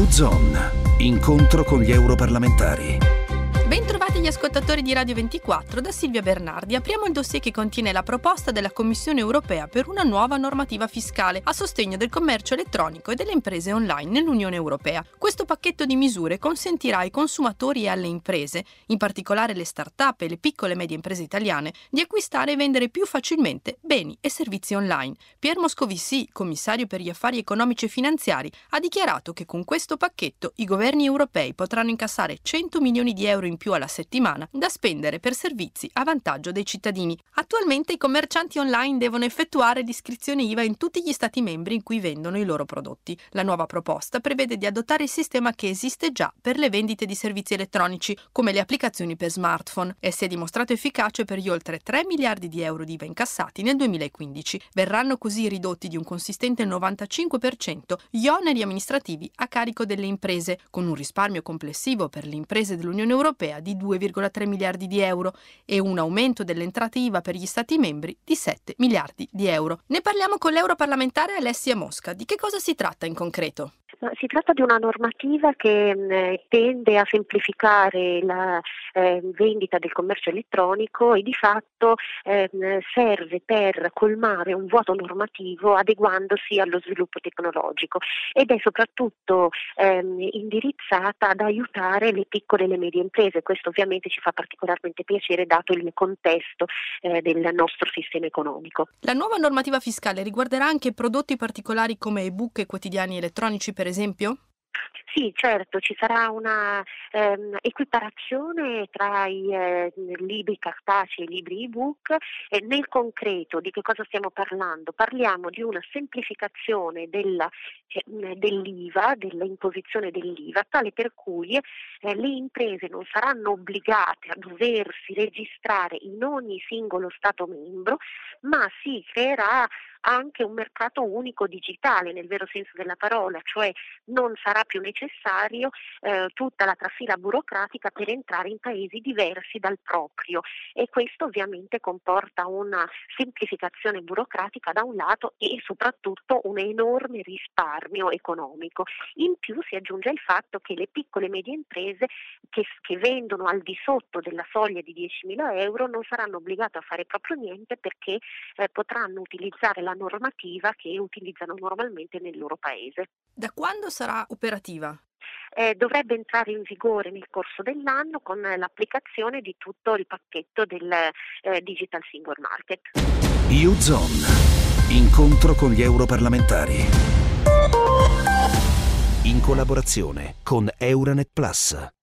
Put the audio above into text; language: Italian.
U-Zone. Incontro con gli europarlamentari. Bentrovati gli ascoltatori di Radio 24 da Silvia Bernardi. Apriamo il dossier che contiene la proposta della Commissione europea per una nuova normativa fiscale a sostegno del commercio elettronico e delle imprese online nell'Unione europea. Questo pacchetto di misure consentirà ai consumatori e alle imprese, in particolare le start-up e le piccole e medie imprese italiane, di acquistare e vendere più facilmente beni e servizi online. Pier Moscovici, commissario per gli affari economici e finanziari, ha dichiarato che con questo pacchetto i governi europei potranno incassare 100 milioni di euro in più alla settimana da spendere per servizi a vantaggio dei cittadini. Attualmente i commercianti online devono effettuare l'iscrizione IVA in tutti gli Stati membri in cui vendono i loro prodotti. La nuova proposta prevede di adottare il sistema che esiste già per le vendite di servizi elettronici, come le applicazioni per smartphone, e si è dimostrato efficace per gli oltre 3 miliardi di euro di IVA incassati nel 2015. Verranno così ridotti di un consistente 95% gli oneri amministrativi a carico delle imprese, con un risparmio complessivo per le imprese dell'Unione europea di 2,3 miliardi di euro e un aumento delle entrate IVA per gli Stati membri di 7 miliardi di euro. Ne parliamo con l'europarlamentare Alessia Mosca. Di che cosa si tratta in concreto? Si tratta di una normativa che tende a semplificare la eh, vendita del commercio elettronico e di fatto eh, serve per colmare un vuoto normativo adeguandosi allo sviluppo tecnologico ed è soprattutto ehm, indirizzata ad aiutare le piccole e le medie imprese. Questo ovviamente ci fa particolarmente piacere dato il contesto eh, del nostro sistema economico. La nuova normativa fiscale riguarderà anche prodotti particolari come ebook e quotidiani elettronici per esempio? Sì, certo, ci sarà una ehm, equiparazione tra i eh, libri cartacei e i libri ebook e nel concreto di che cosa stiamo parlando? Parliamo di una semplificazione della, eh, dell'IVA, dell'imposizione dell'IVA, tale per cui eh, le imprese non saranno obbligate a doversi registrare in ogni singolo Stato membro, ma si creerà anche un mercato unico digitale nel vero senso della parola, cioè non sarà più necessario eh, tutta la trafila burocratica per entrare in paesi diversi dal proprio e questo ovviamente comporta una semplificazione burocratica da un lato e soprattutto un enorme risparmio economico. In più si aggiunge il fatto che le piccole e medie imprese che, che vendono al di sotto della soglia di 10.000 euro non saranno obbligate a fare proprio niente perché eh, potranno utilizzare la normativa che utilizzano normalmente nel loro paese. Da quando sarà operativa? Eh, dovrebbe entrare in vigore nel corso dell'anno con l'applicazione di tutto il pacchetto del eh, Digital Single Market. U-Zone. Incontro con gli europarlamentari. In collaborazione con Euronet Plus.